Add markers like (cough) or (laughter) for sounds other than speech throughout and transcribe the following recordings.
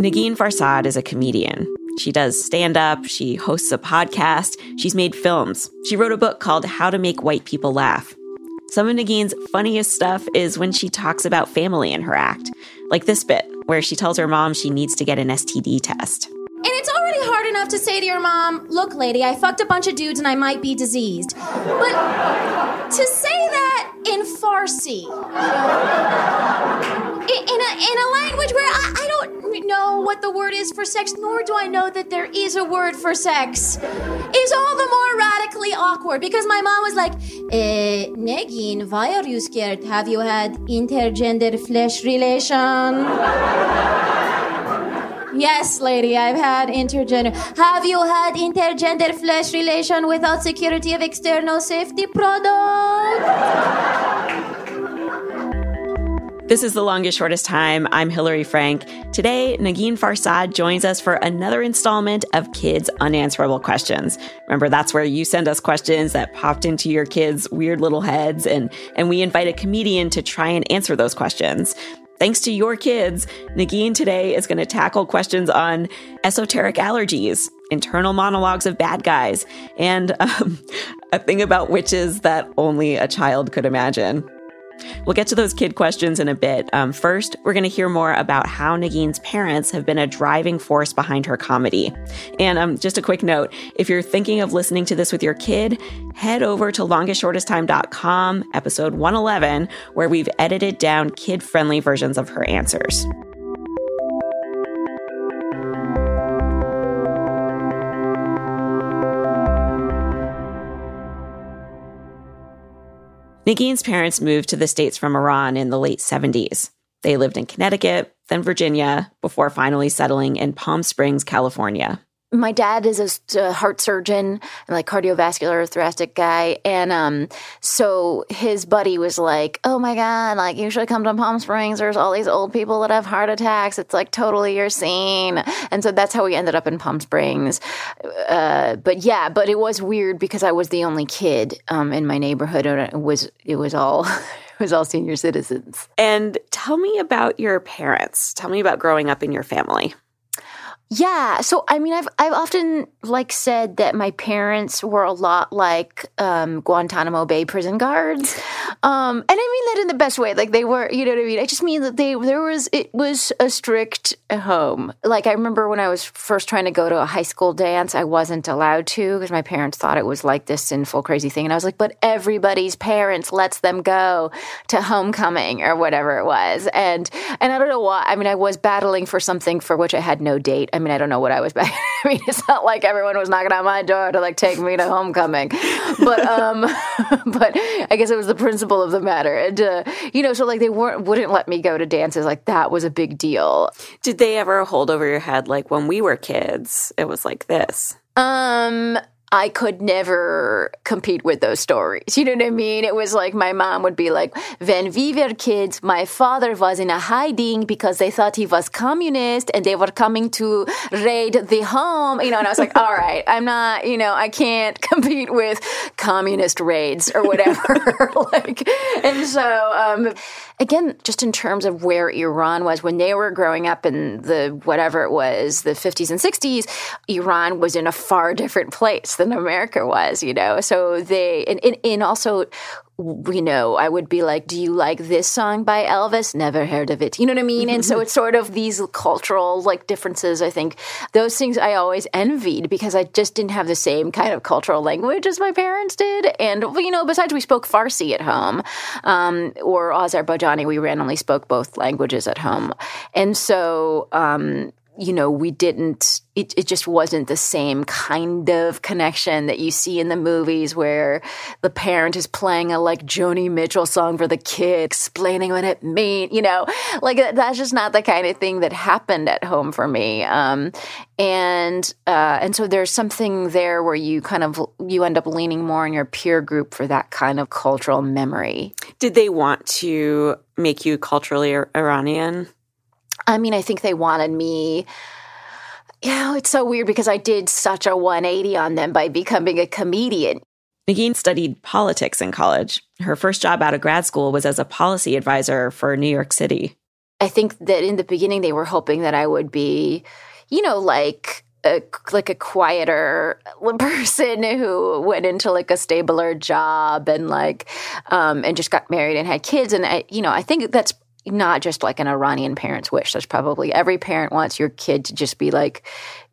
Negin Farsad is a comedian. She does stand up, she hosts a podcast, she's made films. She wrote a book called How to Make White People Laugh. Some of Negin's funniest stuff is when she talks about family in her act, like this bit where she tells her mom she needs to get an STD test. And it's already hard to say to your mom, look, lady, I fucked a bunch of dudes and I might be diseased. But to say that in Farsi, in, in, a, in a language where I, I don't know what the word is for sex, nor do I know that there is a word for sex, is all the more radically awkward because my mom was like, eh, Negin, why are you scared? Have you had intergender flesh relation? Yes, lady, I've had intergender. Have you had intergender flesh relation without security of external safety product? This is The Longest Shortest Time. I'm Hillary Frank. Today, Negin Farsad joins us for another installment of Kids Unanswerable Questions. Remember, that's where you send us questions that popped into your kids' weird little heads, and, and we invite a comedian to try and answer those questions. Thanks to your kids, Negin today is going to tackle questions on esoteric allergies, internal monologues of bad guys, and (laughs) um, a thing about witches that only a child could imagine. We'll get to those kid questions in a bit. Um, first, we're going to hear more about how Negin's parents have been a driving force behind her comedy. And um, just a quick note if you're thinking of listening to this with your kid, head over to longestshortesttime.com, episode 111, where we've edited down kid friendly versions of her answers. Negin's parents moved to the States from Iran in the late 70s. They lived in Connecticut, then Virginia, before finally settling in Palm Springs, California my dad is a, heart surgeon and like cardiovascular thoracic guy and um so his buddy was like oh my god like you should come to palm springs. There's all these old people that have heart attacks. It's like totally your scene. And so that's how we ended up in palm springs. Uh, but yeah but it was weird because i was the only kid um, in my neighborhood and it was it was all (laughs) it was all senior citizens. And tell me about your parents. Tell me about growing up in your family yeah. So I mean I've I've often like said that my parents were a lot like um, Guantanamo Bay prison guards. Um, and I mean that in the best way. Like they were, you know what I mean? I just mean that they there was it was a strict home. Like I remember when I was first trying to go to a high school dance, I wasn't allowed to because my parents thought it was like this sinful crazy thing and I was like, "But everybody's parents lets them go to homecoming or whatever it was." And and I don't know why. I mean, I was battling for something for which I had no date. I mean, I don't know what I was (laughs) back. I mean, it's not like everyone was knocking on my door to like take me to homecoming, but um, (laughs) but I guess it was the principle of the matter, and uh, you know, so like they weren't wouldn't let me go to dances. Like that was a big deal. Did they ever hold over your head like when we were kids? It was like this. Um, I could never compete with those stories. You know what I mean? It was like my mom would be like, when we were kids, my father was in a hiding because they thought he was communist and they were coming to raid the home. You know, and I was like, (laughs) all right, I'm not, you know, I can't (laughs) compete with communist raids or whatever. (laughs) like, and so, um, again, just in terms of where Iran was when they were growing up in the whatever it was, the 50s and 60s, Iran was in a far different place than America was, you know. So they, and, and, and also you know, I would be like, "Do you like this song by Elvis?" Never heard of it. You know what I mean? and so it's sort of these cultural like differences. I think those things I always envied because I just didn't have the same kind of cultural language as my parents did. And you know, besides, we spoke Farsi at home um, or Azerbaijani. We randomly spoke both languages at home, and so um, you know, we didn't, it, it just wasn't the same kind of connection that you see in the movies where the parent is playing a like Joni Mitchell song for the kid, explaining what it means, you know, like that's just not the kind of thing that happened at home for me. Um, and, uh, and so there's something there where you kind of, you end up leaning more on your peer group for that kind of cultural memory. Did they want to make you culturally Iranian? I mean, I think they wanted me. You know, it's so weird because I did such a 180 on them by becoming a comedian. Negin studied politics in college. Her first job out of grad school was as a policy advisor for New York City. I think that in the beginning they were hoping that I would be, you know, like a, like a quieter (laughs) person who went into like a stabler job and like um, and just got married and had kids and I, you know I think that's not just like an Iranian parent's wish. That's probably every parent wants your kid to just be like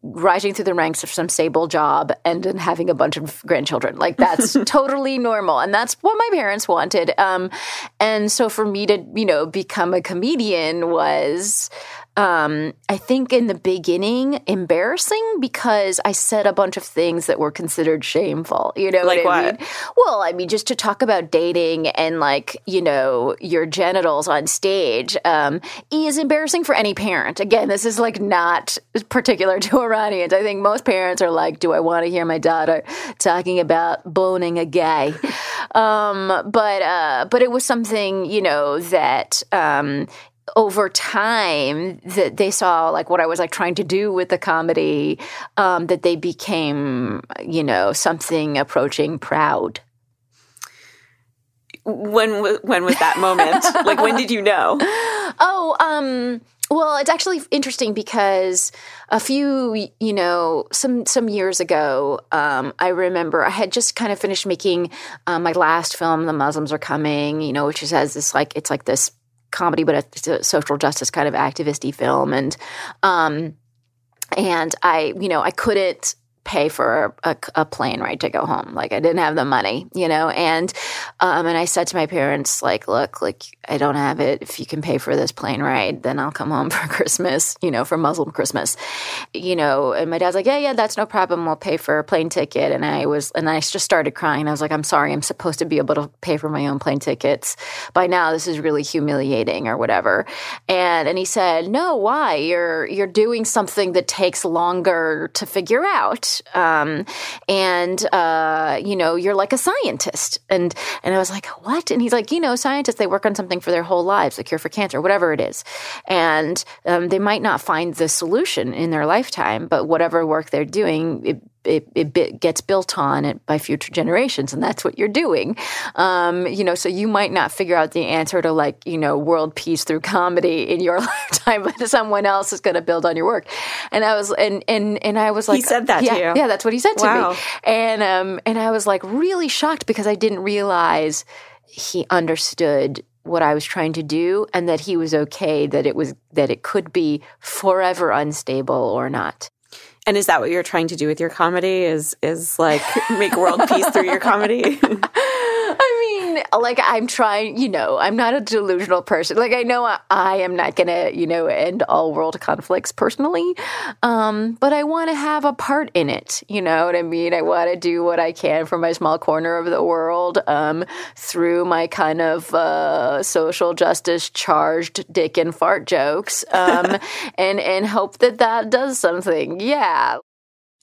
rising through the ranks of some stable job and then having a bunch of grandchildren. Like that's (laughs) totally normal. And that's what my parents wanted. Um, and so for me to, you know, become a comedian was um, I think in the beginning embarrassing because I said a bunch of things that were considered shameful. You know, like what? I mean? Well, I mean, just to talk about dating and like you know your genitals on stage um, is embarrassing for any parent. Again, this is like not particular to Iranians. I think most parents are like, "Do I want to hear my daughter talking about boning a gay?" (laughs) um, but uh, but it was something you know that um, over time that they saw like what I was like trying to do with the comedy, um, that they became, you know, something approaching proud. When when was that moment? (laughs) like when did you know? Oh, um, well, it's actually interesting because a few, you know, some some years ago, um, I remember I had just kind of finished making um, my last film, "The Muslims Are Coming," you know, which is has this like it's like this comedy, but it's a social justice kind of activisty film, and um, and I, you know, I couldn't pay for a, a, plane ride to go home. Like I didn't have the money, you know, and um, and I said to my parents, like, look, like I don't have it. If you can pay for this plane ride, then I'll come home (laughs) for Christmas, you know, for Muslim Christmas, you know. And my dad's like, yeah, yeah, that's no problem. We'll pay for a plane ticket. And I was, and I just started crying. I was like, I'm sorry, I'm supposed to be able to pay for my own plane tickets. By now, this is really humiliating or whatever. And and he said, no, why? You're you're doing something that takes longer to figure out um, and uh, you know you're like a scientist. And and i was like what? And he's like you know scientists they work on something for their whole lives the cure for cancer whatever it is. And um, they might not find the solution in their lifetime but whatever work they're doing it, it, it, gets built on it by future generations and that's what you're doing um, you know so you might not figure out the answer to like you know world peace through comedy in your (laughs) lifetime but someone else is going to build on your work and i was and and and i was like he said that yeah, to you yeah that's what he said to wow. me and um and i was like really shocked because i didn't realize he understood what I was trying to do and that he was okay that it was that it could be forever unstable or not. And is that what you're trying to do with your comedy? Is is like (laughs) make world peace through your comedy? (laughs) I mean, like I'm trying, you know, I'm not a delusional person. Like I know I, I am not going to, you know, end all world conflicts personally. Um, but I want to have a part in it. You know what I mean? I want to do what I can for my small corner of the world um, through my kind of uh, social justice charged dick and fart jokes um, (laughs) and, and hope that that does something. Yeah.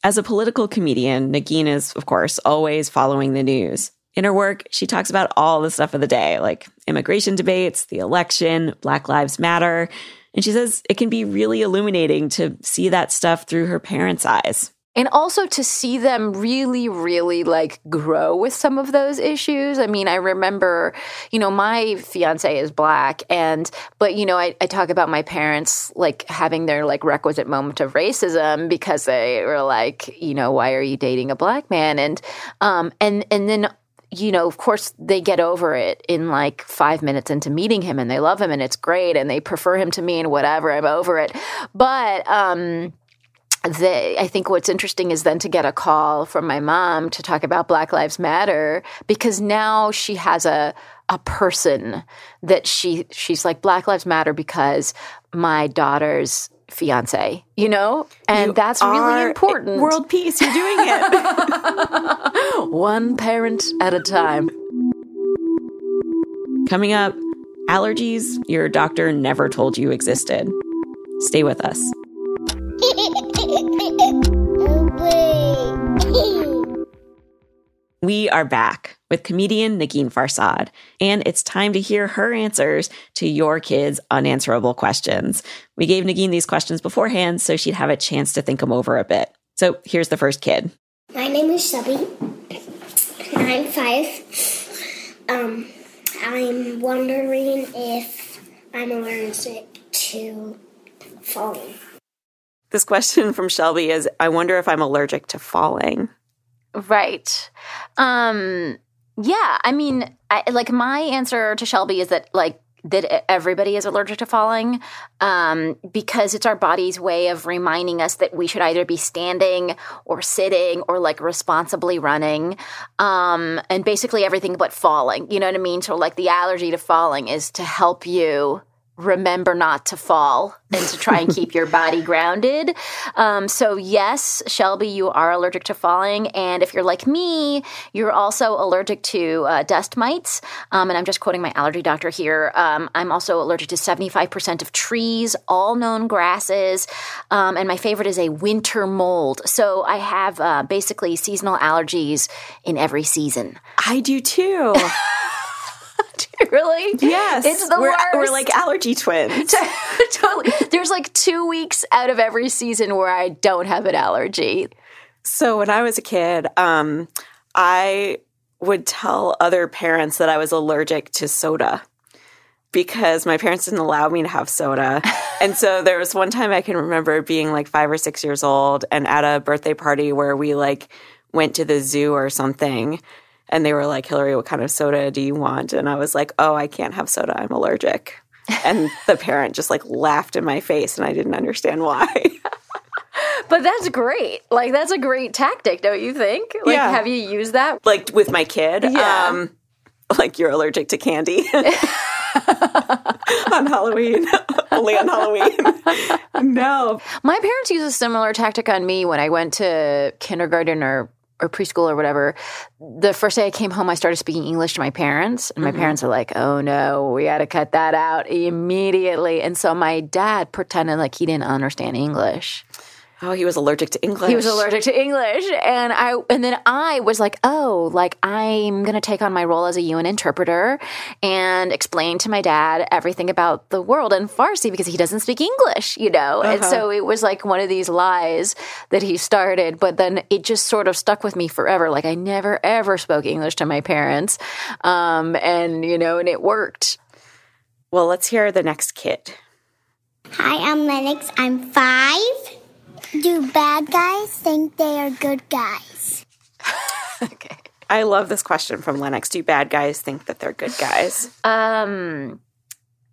As a political comedian, Negin is, of course, always following the news. In her work, she talks about all the stuff of the day, like immigration debates, the election, Black Lives Matter. And she says it can be really illuminating to see that stuff through her parents' eyes. And also to see them really, really like grow with some of those issues. I mean, I remember, you know, my fiance is black and, but, you know, I, I talk about my parents like having their like requisite moment of racism because they were like, you know, why are you dating a black man? And, um, and, and then you know, of course, they get over it in like five minutes into meeting him and they love him and it's great and they prefer him to me and whatever. I'm over it. But, um, they, I think what's interesting is then to get a call from my mom to talk about Black Lives Matter because now she has a a person that she she's like Black Lives Matter because my daughter's fiance, you know? And You that's really important. World peace, you're doing it. (laughs) One parent at a time. Coming up, allergies your doctor never told you existed. Stay with us. We are back with comedian Negin Farsad, and it's time to hear her answers to your kids' unanswerable questions. We gave Nagin these questions beforehand so she'd have a chance to think them over a bit. So here's the first kid. My name is Subby. I'm five. Um, I'm wondering if I'm allergic to falling. This question from Shelby is I wonder if I'm allergic to falling. Right. Um yeah, I mean, I, like my answer to Shelby is that like that everybody is allergic to falling um, because it's our body's way of reminding us that we should either be standing or sitting or like responsibly running um, and basically everything but falling you know what i mean so like the allergy to falling is to help you remember not to fall and to try and (laughs) keep your body grounded. Um, so, yes, Shelby, you are allergic to falling. And if you're like me, you're also allergic to uh, dust mites. Um, and I'm just quoting my allergy doctor here. Um, I'm also allergic to 75% of trees, all known grasses. Um, and my favorite is a winter mold. So, I have uh, basically seasonal allergies in every season. I do too. (laughs) (laughs) really? Yes. It's the we're, worst. We're like allergy twins. (laughs) totally. There's like two weeks out of every season where I don't have an allergy. So when I was a kid, um, I would tell other parents that I was allergic to soda because my parents didn't allow me to have soda. (laughs) and so there was one time I can remember being like five or six years old and at a birthday party where we like went to the zoo or something and they were like, Hillary, what kind of soda do you want? And I was like, oh, I can't have soda. I'm allergic. (laughs) And the parent just like laughed in my face and I didn't understand why. (laughs) but that's great. Like, that's a great tactic, don't you think? Like, Yeah. have you used that? like with my kid, Yeah. um, like you're allergic to candy (laughs) on Halloween, only on Halloween. no. My parents used a similar tactic on me when I went to kindergarten or or preschool or whatever. The first day I came home, I started speaking English to my parents, and my mm-hmm. parents were like, "Oh no, we got to cut that out immediately." And so my dad pretended like he didn't understand English. Oh, he was allergic to English. He was allergic to English, and I and then I was like, oh, like I'm gonna take on my role as a UN interpreter and explain to my dad everything about the world in Farsi because he doesn't speak English, you know. And so it was like one of these lies that he started, but then it just sort of stuck with me forever. Like I never ever spoke English to my parents, um, and you know, and it worked. Well, let's hear the next kid. Hi, I'm Lennox. I'm five. Do bad guys think they are good guys? (laughs) Okay. I love this question from Lennox. Do bad guys think that they're good guys? Um,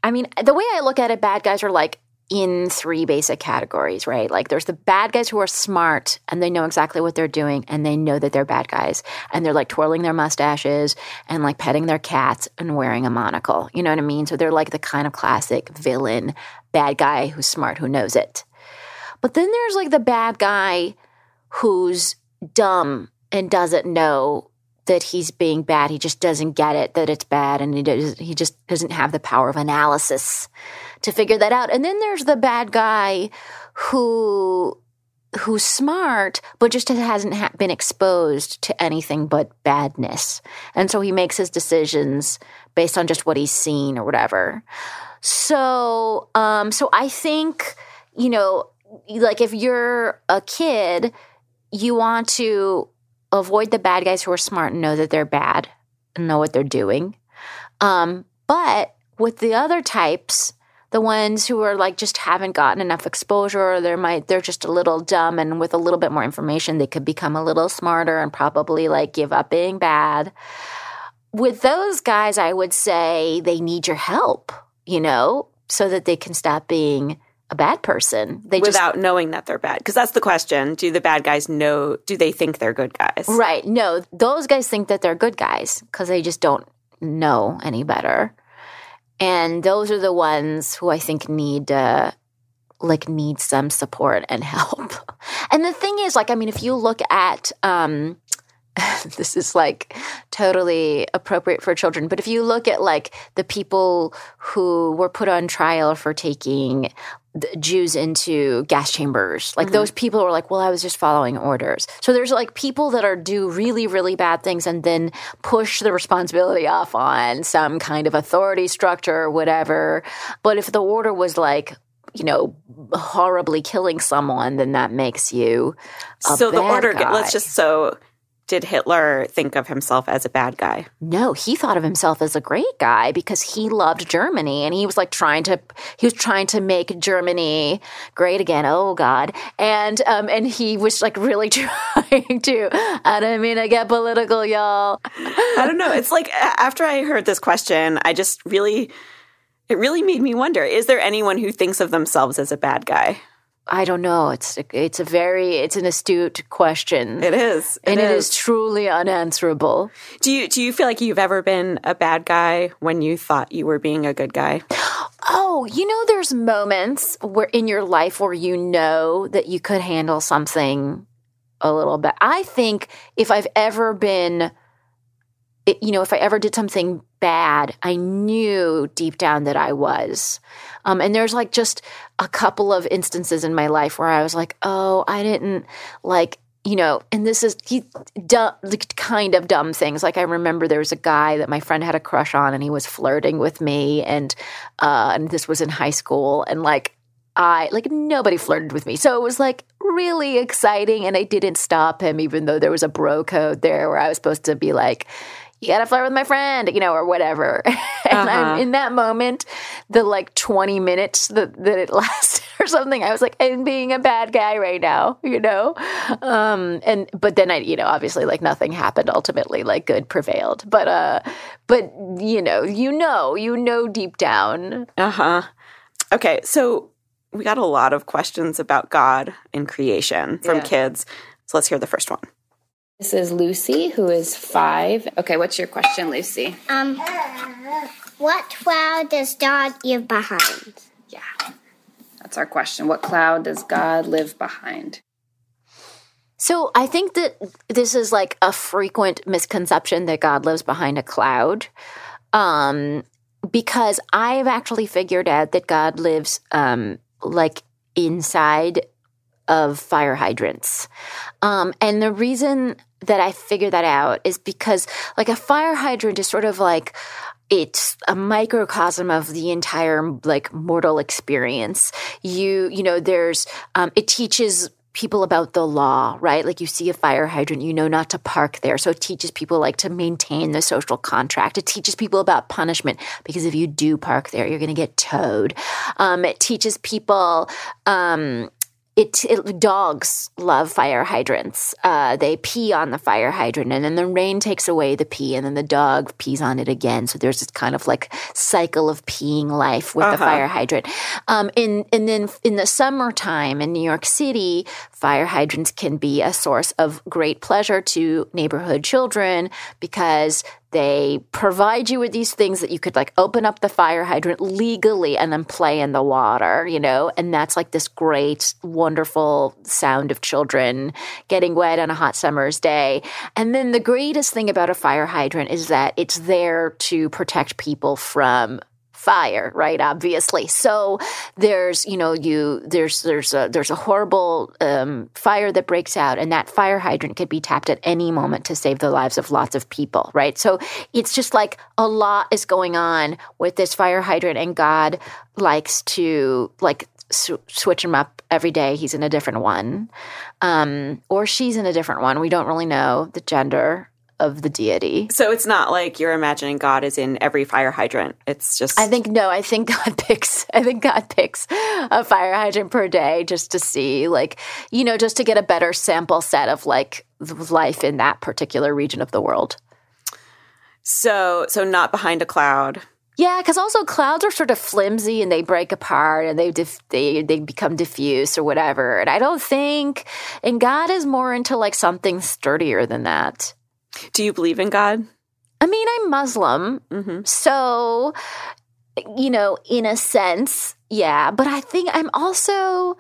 I mean, the way I look at it, bad guys are like in three basic categories, right? Like there's the bad guys who are smart and they know exactly what they're doing and they know that they're bad guys and they're like twirling their mustaches and like petting their cats and wearing a monocle. You know what I mean? So they're like the kind of classic villain bad guy who's smart, who knows it. But then there's like the bad guy who's dumb and doesn't know that he's being bad. He just doesn't get it that it's bad, and he does, he just doesn't have the power of analysis to figure that out. And then there's the bad guy who who's smart but just hasn't ha- been exposed to anything but badness and so he makes his decisions based on just what he's seen or whatever so um so i think you know like if you're a kid you want to avoid the bad guys who are smart and know that they're bad and know what they're doing. Um, but with the other types, the ones who are like just haven't gotten enough exposure or they're might they're just a little dumb and with a little bit more information they could become a little smarter and probably like give up being bad. With those guys, I would say they need your help, you know, so that they can stop being a bad person. They just Without knowing that they're bad. Because that's the question. Do the bad guys know, do they think they're good guys? Right. No, those guys think that they're good guys because they just don't know any better. And those are the ones who I think need uh, like need some support and help. (laughs) And the thing is, like, I mean, if you look at um, (laughs) this is like totally appropriate for children, but if you look at like the people who were put on trial for taking Jews into gas chambers. Like mm-hmm. those people are like, well, I was just following orders. So there's like people that are do really, really bad things and then push the responsibility off on some kind of authority structure or whatever. But if the order was like, you know, horribly killing someone, then that makes you so the order, guy. let's just, so did Hitler think of himself as a bad guy? No, he thought of himself as a great guy because he loved Germany and he was like trying to he was trying to make Germany great again. Oh God, and um and he was like really (laughs) trying to. I don't mean to get political, y'all. I don't know. It's like after I heard this question, I just really it really made me wonder: Is there anyone who thinks of themselves as a bad guy? I don't know. It's it's a very it's an astute question. It is, and it is truly unanswerable. Do you do you feel like you've ever been a bad guy when you thought you were being a good guy? Oh, you know, there's moments where in your life where you know that you could handle something a little bit. I think if I've ever been, you know, if I ever did something bad, I knew deep down that I was. Um, and there's like just a couple of instances in my life where I was like, oh, I didn't like you know, and this is he dumb, kind of dumb things. Like I remember there was a guy that my friend had a crush on, and he was flirting with me, and uh, and this was in high school, and like I like nobody flirted with me, so it was like really exciting, and I didn't stop him, even though there was a bro code there where I was supposed to be like, you gotta flirt with my friend, you know, or whatever. (laughs) and uh-huh. in that moment, the like 20 minutes that, that it (laughs) lasted or something, I was like, I'm being a bad guy right now, you know? Um, and, but then I, you know, obviously like nothing happened ultimately, like good prevailed. But, uh, but, you know, you know, you know deep down. Uh huh. Okay. So we got a lot of questions about God and creation from yeah. kids. So let's hear the first one. This is Lucy, who is five. Okay, what's your question, Lucy? Um, what cloud does God live behind? Yeah, that's our question. What cloud does God live behind? So I think that this is like a frequent misconception that God lives behind a cloud. Um, because I've actually figured out that God lives um, like inside of fire hydrants. Um, and the reason that I figured that out is because like a fire hydrant is sort of like it's a microcosm of the entire like mortal experience. You you know there's um, it teaches people about the law, right? Like you see a fire hydrant, you know not to park there. So it teaches people like to maintain the social contract. It teaches people about punishment because if you do park there, you're going to get towed. Um, it teaches people um, it, it, dogs love fire hydrants. Uh, they pee on the fire hydrant, and then the rain takes away the pee, and then the dog pees on it again. So there's this kind of like cycle of peeing life with uh-huh. the fire hydrant. Um, in and then in the summertime in New York City, fire hydrants can be a source of great pleasure to neighborhood children because they provide you with these things that you could like open up the fire hydrant legally and then play in the water, you know? And that's like this great, wonderful sound of children getting wet on a hot summer's day. And then the greatest thing about a fire hydrant is that it's there to protect people from fire, right? Obviously. So there's, you know, you there's there's a there's a horrible um, fire that breaks out, and that fire hydrant could be tapped at any moment to save the lives of lots of people, right? So it's just like a lot is going on with this fire hydrant, and God likes to like switch him up every day. He's in a different one, um, or she's in a different one. We don't really know the gender of the deity. So it's not like you're imagining God is in every fire hydrant. It's just I think no, I think God (laughs) picks I think God picks a fire hydrant per day just to see like, you know, just to get a better sample set of like life in that particular region of the world. So so not behind a cloud. Yeah, because also clouds are sort of flimsy and they break apart and they dif- they they become diffuse or whatever. And I don't think, and God is more into like something sturdier than that. Do you believe in God? I mean, I'm Muslim. Mm-hmm. So, you know, in a sense, yeah. But I think I'm also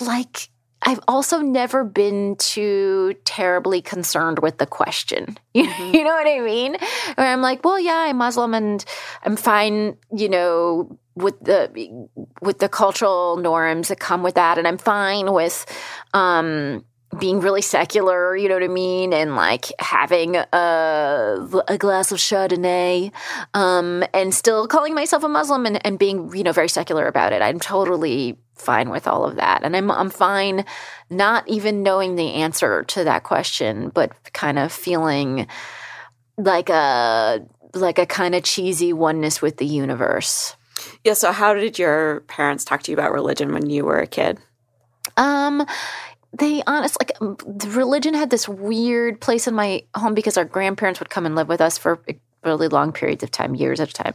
like, I've also never been too terribly concerned with the question. (laughs) You, mm-hmm. you know what I mean? Where I'm like, well, yeah, I'm Muslim and I'm fine, you know, with the with the cultural norms that come with that and I'm fine with um being really secular, you know what I mean, and like having a, a glass of Chardonnay, um, and still calling myself a Muslim and, and being, you know, very secular about it. I'm totally fine with all of that. And I'm I'm fine not even knowing the answer to that question, but kind of feeling like a like a kind of cheesy oneness with the universe. Yeah. So, how did your parents talk to you about religion when you were a kid? Um, they honestly like um, the religion had this weird place in my home because our grandparents would come and live with us for really long periods of time, years at a time.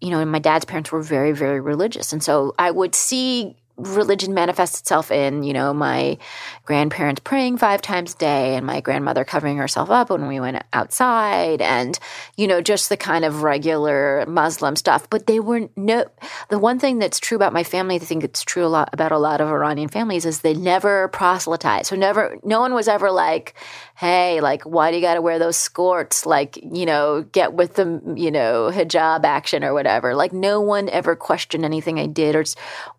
You know, and my dad's parents were very, very religious, and so I would see religion manifests itself in, you know, my grandparents praying five times a day and my grandmother covering herself up when we went outside and, you know, just the kind of regular Muslim stuff. But they were no, the one thing that's true about my family, I think it's true a lot about a lot of Iranian families is they never proselytize. So never, no one was ever like, hey, like, why do you got to wear those skirts? Like, you know, get with the, you know, hijab action or whatever. Like, no one ever questioned anything I did or,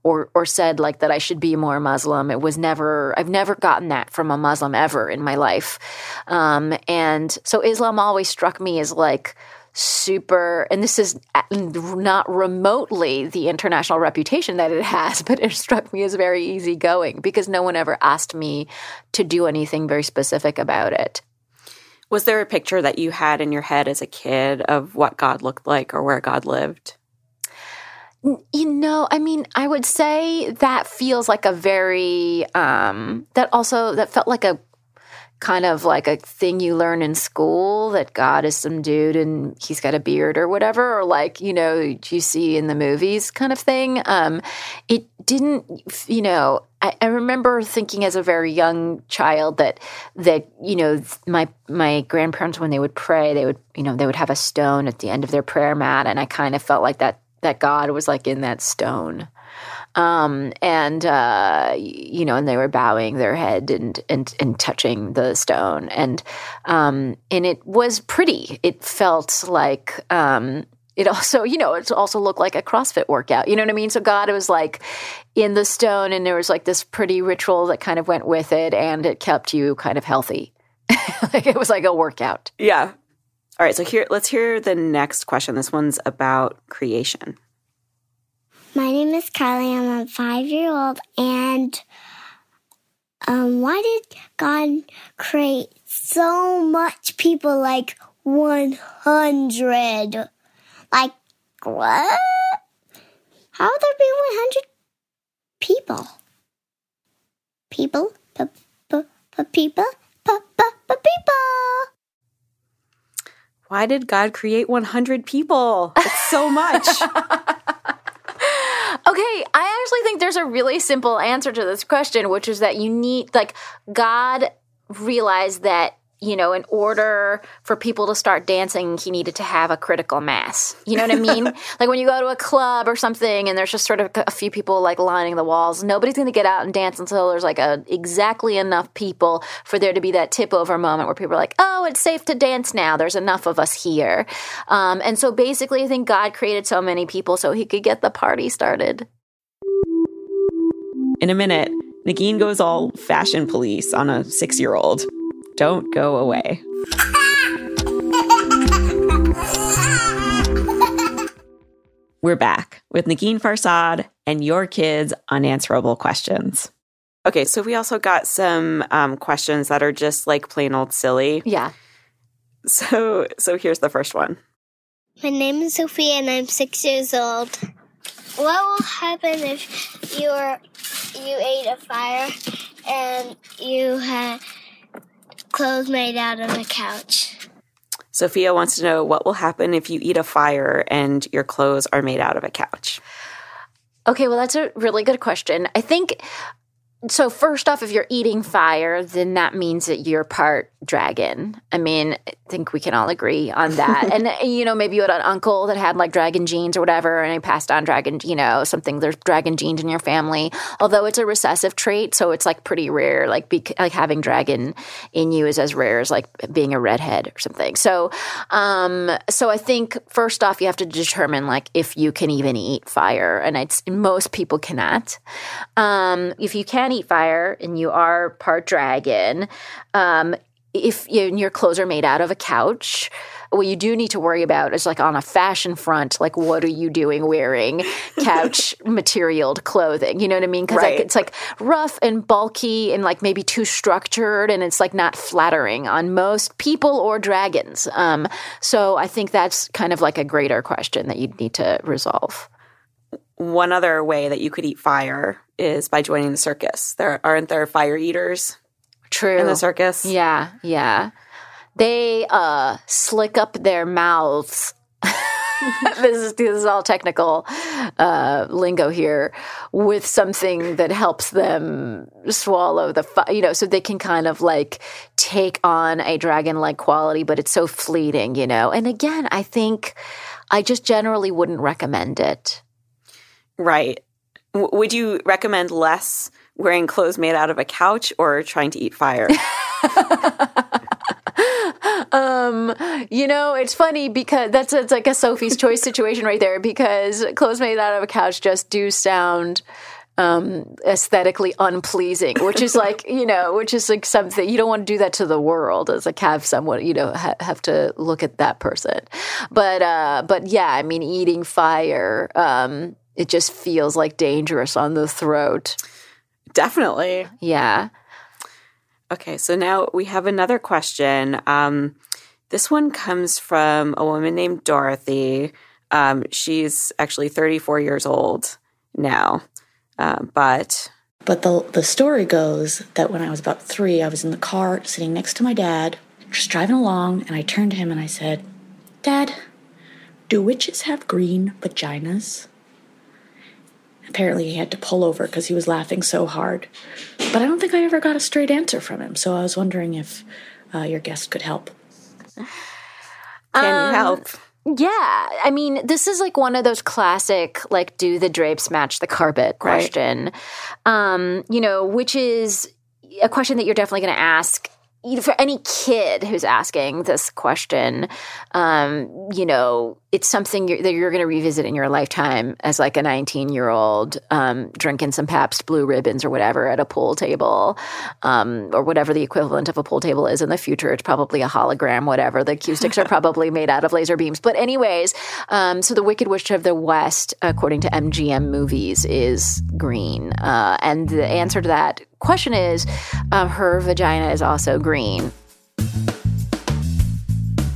or, or said like that I should be more Muslim. It was never, I've never gotten that from a Muslim ever in my life. Um, and so Islam always struck me as like, super, and this is not remotely the international reputation that it has, (laughs) but it struck me as very easygoing because no one ever asked me to do anything very specific about it. Was there a picture that you had in your head as a kid of what God looked like or where God lived? You know, I mean, I would say that feels like a very, um, that also, that felt like a kind of like a thing you learn in school that God is some dude and he's got a beard or whatever, or like, you know, you see in the movies kind of thing. Um, it didn't, you know, I, I, remember thinking as a very young child that, that, you know, my, my grandparents, when they would pray, they would, you know, they would have a stone at the end of their prayer mat. And I kind of felt like that, that God was like in that stone um, and uh, you know, and they were bowing their head and and and touching the stone, and um, and it was pretty. It felt like. Um, it also, you know, it also looked like a CrossFit workout. You know what I mean? So God was like in the stone, and there was like this pretty ritual that kind of went with it, and it kept you kind of healthy. (laughs) like it was like a workout. Yeah. All right. So here, let's hear the next question. This one's about creation. My name is Kylie. I'm a five year old. And um, why did God create so much people like 100? Like, what? How would there be 100 people? People? P- p- p- people? P- p- people. Why did God create 100 people? It's so much. (laughs) Okay, I actually think there's a really simple answer to this question, which is that you need, like, God realized that you know, in order for people to start dancing, he needed to have a critical mass. You know what I mean? (laughs) like when you go to a club or something and there's just sort of a few people like lining the walls, nobody's going to get out and dance until there's like a exactly enough people for there to be that tip over moment where people are like, oh, it's safe to dance now. There's enough of us here. Um, and so basically, I think God created so many people so he could get the party started. In a minute, Negin goes all fashion police on a six year old. Don't go away. (laughs) We're back with Negin Farsad and your kids' unanswerable questions. Okay, so we also got some um, questions that are just like plain old silly. Yeah. So, so here's the first one. My name is Sophia, and I'm six years old. What will happen if you were you ate a fire and you had clothes made out of a couch. Sophia wants to know what will happen if you eat a fire and your clothes are made out of a couch. Okay, well, that's a really good question. I think so. First off, if you're eating fire, then that means that you're part dragon. I mean, I think we can all agree on that. (laughs) and you know, maybe you had an uncle that had like dragon genes or whatever, and he passed on dragon, you know, something. There's dragon genes in your family, although it's a recessive trait, so it's like pretty rare. Like, be, like having dragon in you is as rare as like being a redhead or something. So, um, so I think first off, you have to determine like if you can even eat fire, and it's most people cannot. Um, if you can eat fire and you are part dragon, um, if you, your clothes are made out of a couch, what you do need to worry about is like on a fashion front, like what are you doing wearing (laughs) couch materialed clothing? You know what I mean? Because Right. like, it's like rough and bulky and like maybe too structured, and it's like not flattering on most people or dragons. Um, so I think that's kind of like a greater question that you'd need to resolve. One other way that you could eat fire is by joining the circus. There aren't there fire eaters True. in the circus. Yeah, yeah. They uh slick up their mouths. (laughs) this is this is all technical uh, lingo here with something that helps them swallow the fi- you know so they can kind of like take on a dragon like quality but it's so fleeting you know and again i think i just generally wouldn't recommend it Right. W- would you recommend less wearing clothes made out of a couch or trying to eat fire? (laughs) Um, you know, it's funny because that's it's like a Sophie's choice situation right there because clothes made out of a couch just do sound um aesthetically unpleasing which is (laughs) like you know which is like something you don't want to do that to the world as like have someone you know ha- have to look at that person but uh but yeah i mean eating fire um it just feels like dangerous on the throat Definitely. yeah Okay, so now we have another question. Um, this one comes from a woman named Dorothy. Um, she's actually 34 years old now, uh, but But the the story goes that when I was about three, I was in the car sitting next to my dad, just driving along, and I turned to him and I said, "Dad, do witches have green vaginas?" Apparently, he had to pull over because he was laughing so hard. But I don't think I ever got a straight answer from him. So I was wondering if uh, your guest could help. (sighs) can you help? Yeah, I mean, this is like one of those classic, like, do the drapes match the carpet question. Um, you know, which is a question that you're definitely going to ask you know, for any kid who's asking this question. Um, you know, it's something you're, that you're going to revisit in your lifetime as like a 19 year old um, drinking some Pabst Blue Ribbons or whatever at a pool table, um, or whatever the equivalent of a pool table is in the future. It's probably a hologram, whatever. The (laughs) cue sticks are probably made out of laser beams. But anyways, um, so the Wicked Witch of the West, according to MGM movies, is green, uh, and the answer to that question is um, her vagina is also green.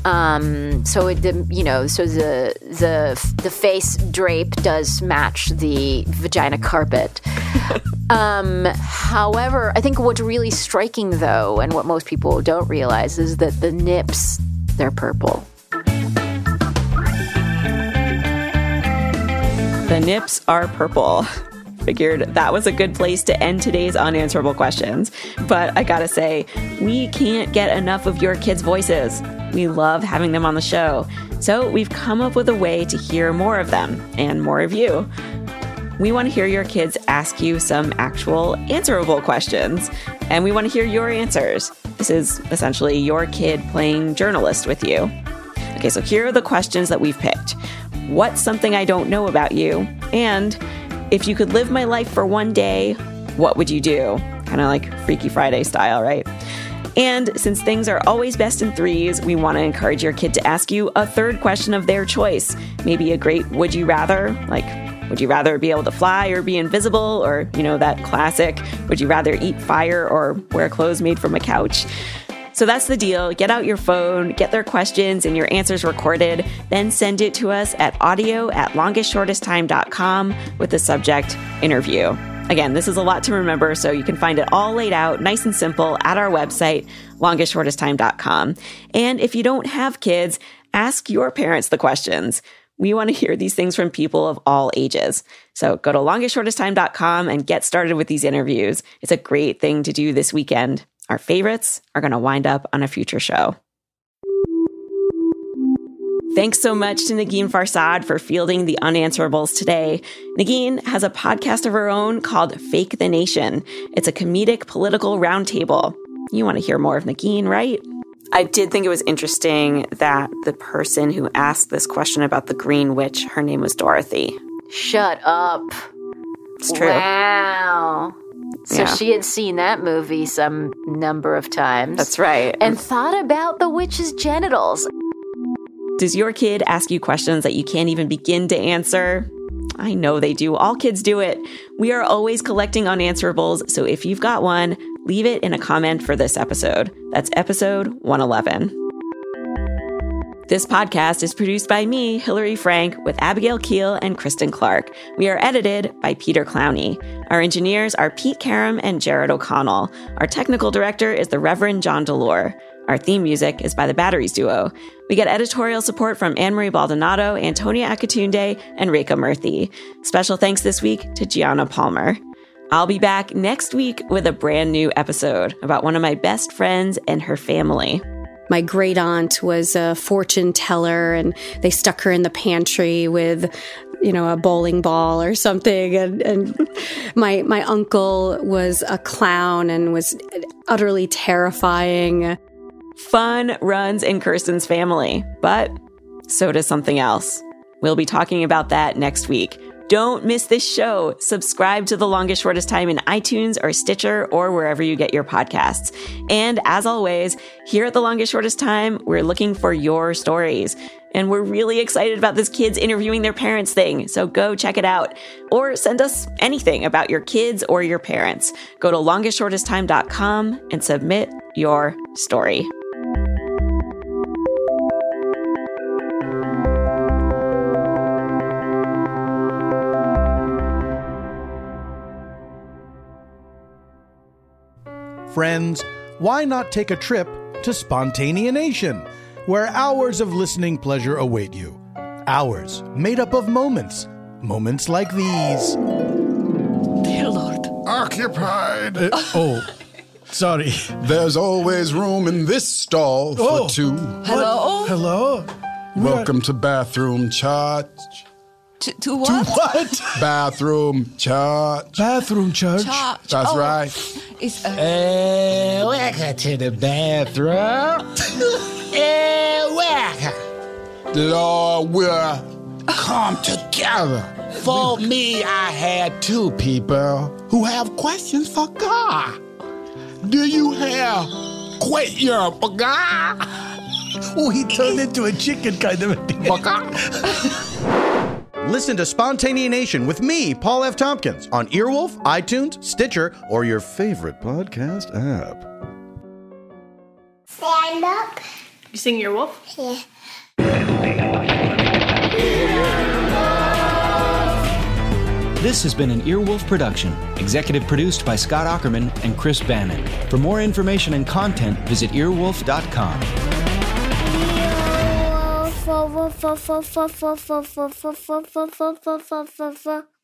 Um, so it, the, you know, so the the the face drape does match the vagina carpet. (laughs) um, however, I think what's really striking though, and what most people don't realize, is that the nips they're purple. The nips are purple. Figured that was a good place to end today's unanswerable questions. But I gotta say, we can't get enough of your kids' voices. We love having them on the show. So we've come up with a way to hear more of them and more of you. We want to hear your kids ask you some actual answerable questions, and we want to hear your answers. This is essentially your kid playing journalist with you. Okay, so here are the questions that we've picked What's something I don't know about you? And if you could live my life for one day, what would you do? Kind of like Freaky Friday style, right? And since things are always best in threes, we want to encourage your kid to ask you a third question of their choice. Maybe a great would you rather, like, would you rather be able to fly or be invisible? Or, you know, that classic, would you rather eat fire or wear clothes made from a couch? So that's the deal. Get out your phone, get their questions and your answers recorded, then send it to us at audio at longestshortesttime.com with the subject interview. Again, this is a lot to remember, so you can find it all laid out nice and simple at our website, longestshortesttime.com. And if you don't have kids, ask your parents the questions. We want to hear these things from people of all ages. So go to longestshortesttime.com and get started with these interviews. It's a great thing to do this weekend. Our favorites are going to wind up on a future show. Thanks so much to Negin Farsad for fielding the unanswerables today. Negin has a podcast of her own called Fake the Nation. It's a comedic political roundtable. You want to hear more of Nagin, right? I did think it was interesting that the person who asked this question about the Green Witch, her name was Dorothy. Shut up. It's true. Wow. So Yeah. she had seen that movie some number of times. That's right. And thought about the witch's genitals. Does your kid ask you questions that you can't even begin to answer? I know they do. All kids do it. We are always collecting unanswerables, so if you've got one, leave it in a comment for this episode. That's episode 111. This podcast is produced by me, Hillary Frank, with Abigail Keel and Kristen Clark. We are edited by Peter Clowney. Our engineers are Pete Karam and Jared O'Connell. Our technical director is the Reverend John Delore. Our theme music is by the Batteries Duo. We get editorial support from Anne Marie Baldonado, Antonia Akatunde, and Rekha Murthy. Special thanks this week to Gianna Palmer. I'll be back next week with a brand new episode about one of my best friends and her family. My great aunt was a fortune teller, and they stuck her in the pantry with, you know, a bowling ball or something. And, and my my uncle was a clown and was utterly terrifying. Fun runs in Kirsten's family, but so does something else. We'll be talking about that next week. Don't miss this show. Subscribe to The Longest Shortest Time in iTunes or Stitcher or wherever you get your podcasts. And as always, here at The Longest Shortest Time, we're looking for your stories. And we're really excited about this kids interviewing their parents thing. So go check it out or send us anything about your kids or your parents. Go to longestshortesttime.com and submit your story. Friends, why not take a trip to Spontaneanation, where hours of listening pleasure await you? Hours made up of moments. Moments like these. Dear Lord. Occupied. Uh, oh, sorry. There's always room in this stall for Oh. two. Hello? Hello? Welcome to bathroom charge. To, to what? What? (laughs) Bathroom charge. Bathroom charge? Charge. That's Oh, right. It's a. Uh, welcome to the bathroom. uh, (laughs) welcome. Lord, we're Come together. For (laughs) me, I had two people who have questions for God. Do you have questions for God? Oh, he turned into a chicken kind of a thing. For God? Listen to Spontaneanation with me, Paul F. Tompkins, on Earwolf, iTunes, Stitcher, or your favorite podcast app. Stand up. You sing your wolf? Yeah. This has been an Earwolf production, executive produced by Scott Aukerman and Chris Bannon. For more information and content, visit earwolf.com. Fo- fo- fo- fo- fo- fo- fo- fo- fo- fo- fo- fo- fo- fo- fo- fo-